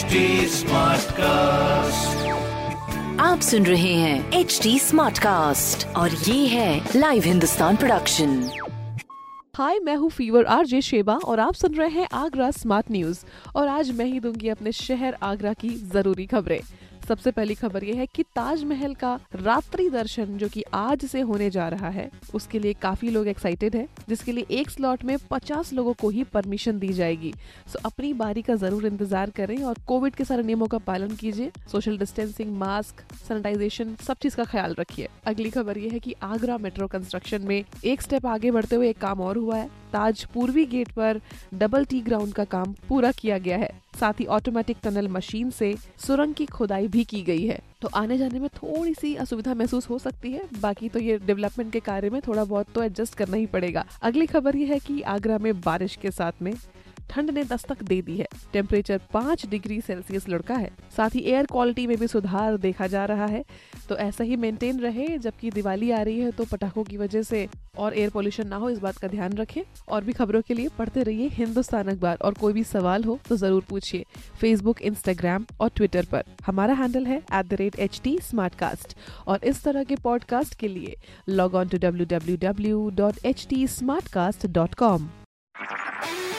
HD cast आप सुन रहे हैं एच डी स्मार्ट कास्ट और ये है लाइव हिंदुस्तान प्रोडक्शन हाय मैं हूँ फीवर आरजे शेबा और आप सुन रहे हैं आगरा स्मार्ट न्यूज़ और आज मैं ही दूँगी अपने शहर आगरा की ज़रूरी खबरें। सबसे पहली खबर ये है कि ताजमहल का रात्रि दर्शन जो कि आज से होने जा रहा है, उसके लिए काफ़ी लोग एक्साइटेड है, जिसके लिए एक स्लॉट में 50 लोगों को ही परमिशन दी जाएगी। सो अपनी बारी का ज़रूर इंतज़ार करें और कोविड के सारे नियमों का पालन कीजिए। सोशल डिस्टेंसिंग मास्क सैनिटाइजेशन सब चीज़ का ख्याल रखिए। अगली खबर ये है की आगरा मेट्रो कंस्ट्रक्शन में एक स्टेप आगे बढ़ते हुए एक काम और हुआ है। ताज पूर्वी गेट पर डबल टी ग्राउंड का काम पूरा किया गया है। साथ ही ऑटोमेटिक टनल मशीन से सुरंग की खुदाई भी की गई है। तो आने जाने में थोड़ी सी असुविधा महसूस हो सकती है। बाकी तो ये डेवलपमेंट के कार्य में थोड़ा बहुत तो एडजस्ट करना ही पड़ेगा। अगली खबर ये है कि आगरा में बारिश के साथ में ठंड ने दस्तक दे दी है। टेम्परेचर पाँच डिग्री सेल्सियस लुढ़का है। साथ ही एयर क्वालिटी में भी सुधार देखा जा रहा है। तो ऐसा ही मेंटेन रहे, जबकि दिवाली आ रही है तो पटाखों की वजह से और एयर पोल्यूशन ना हो, इस बात का ध्यान रखें। और भी खबरों के लिए पढ़ते रहिए हिंदुस्तान अखबार। और कोई भी सवाल हो तो ज़रूर पूछिए फेसबुक इंस्टाग्राम और ट्विटर पर। हमारा हैंडल है एट और इस तरह के पॉडकास्ट के लिए log on to W W W dot H T smart cast dot com